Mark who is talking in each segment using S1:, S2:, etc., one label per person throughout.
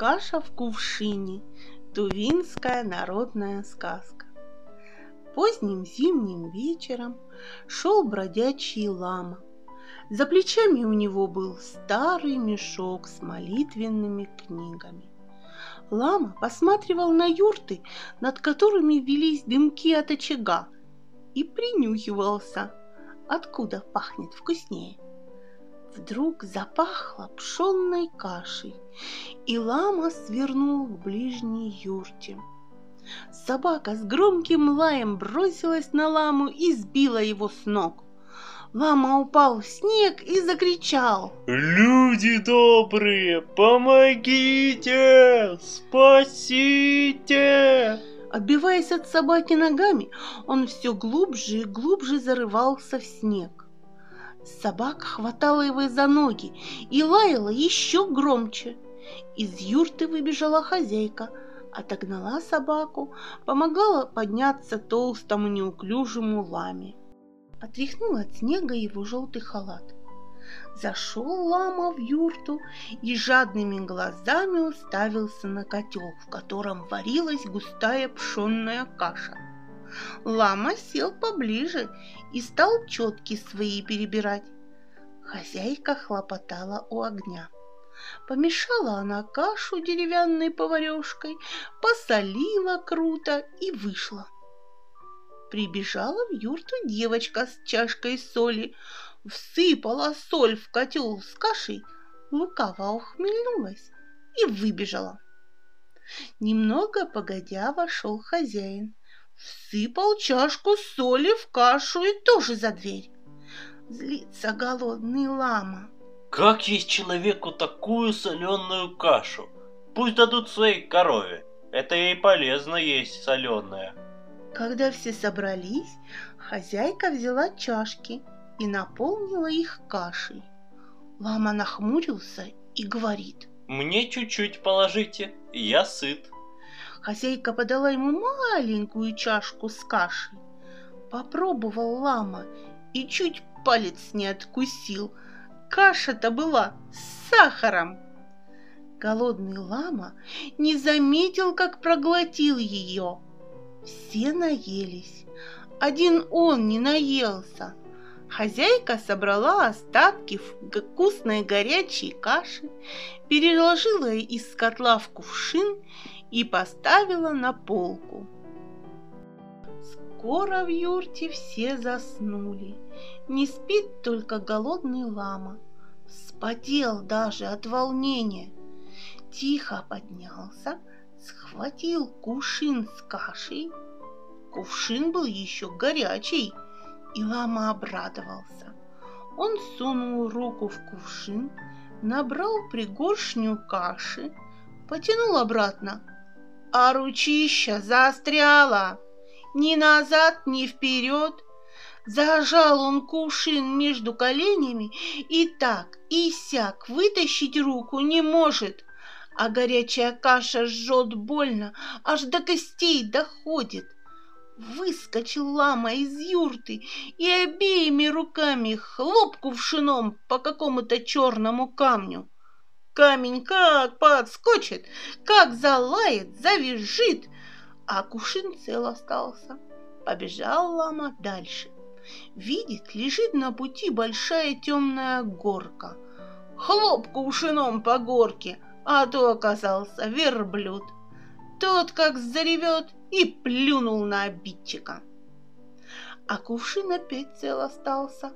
S1: Каша в кувшине. Тувинская народная сказка. Поздним зимним вечером шел бродячий лама. За плечами у него был старый мешок с молитвенными книгами. Лама посматривал на юрты, над которыми велись дымки от очага, и принюхивался, откуда пахнет вкуснее. Вдруг запахло пшенной кашей, и лама свернул к ближней юрте. Собака с громким лаем бросилась на ламу и сбила его с ног. Лама упал в снег и закричал.
S2: «Люди добрые, помогите! Спасите!»
S1: Отбиваясь от собаки ногами, он все глубже и глубже зарывался в снег. Собака хватала его за ноги и лаяла еще громче. Из юрты выбежала хозяйка, отогнала собаку, помогала подняться толстому неуклюжему ламе. Отряхнула от снега его желтый халат. Зашел лама в юрту и жадными глазами уставился на котел, в котором варилась густая пшенная каша. Лама сел поближе и стал четки свои перебирать. Хозяйка хлопотала у огня. Помешала она кашу деревянной поварешкой, посолила круто и вышла. Прибежала в юрту девочка с чашкой соли, всыпала соль в котел с кашей, лукаво ухмельнулась и выбежала. Немного погодя вошел хозяин всыпал чашку соли в кашу и тоже за дверь. Злится голодный лама.
S2: Как есть человеку такую соленую кашу? Пусть дадут своей корове. Это ей полезно есть соленая.
S1: Когда все собрались, хозяйка взяла чашки и наполнила их кашей. Лама нахмурился и говорит.
S2: Мне чуть-чуть положите, я сыт.
S1: Хозяйка подала ему маленькую чашку с кашей. Попробовал лама и чуть палец не откусил. Каша-то была с сахаром. Голодный лама не заметил, как проглотил ее. Все наелись. Один он не наелся. Хозяйка собрала остатки вкусной горячей каши, переложила из котла в кувшин и поставила на полку. Скоро в юрте все заснули. Не спит только голодный лама. Спотел даже от волнения. Тихо поднялся, схватил кувшин с кашей. Кувшин был еще горячий, и лама обрадовался. Он сунул руку в кувшин, набрал пригоршню каши, потянул обратно, а ручища застряла. Ни назад, ни вперед. Зажал он кувшин между коленями и так, и сяк вытащить руку не может, а горячая каша жжет больно, аж до костей доходит. Выскочил лама из юрты и обеими руками хлоп кувшином по какому-то черному камню. Камень как подскочит, как залает, завизжит, а кувшин цел остался. Побежал лама дальше. Видит, лежит на пути большая темная горка. Хлоп кувшином по горке, а то оказался верблюд. Тот как заревет и плюнул на обидчика. А кувшин опять цел остался.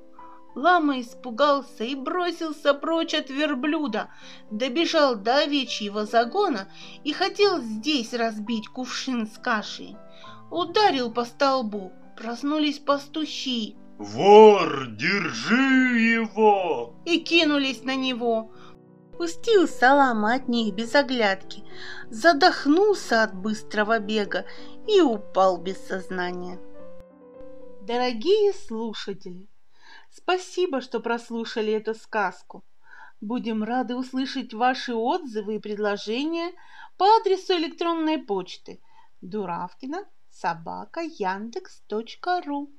S1: Лама испугался и бросился прочь от верблюда, добежал до овечьего загона и хотел здесь разбить кувшин с кашей. Ударил по столбу, проснулись пастухи.
S2: «Вор, держи его!»
S1: И кинулись на него. Пустился лама от них без оглядки, задохнулся от быстрого бега и упал без сознания. Дорогие слушатели! Спасибо, что прослушали эту сказку. Будем рады услышать ваши отзывы и предложения по адресу электронной почты дуравкина собака яндекс.ру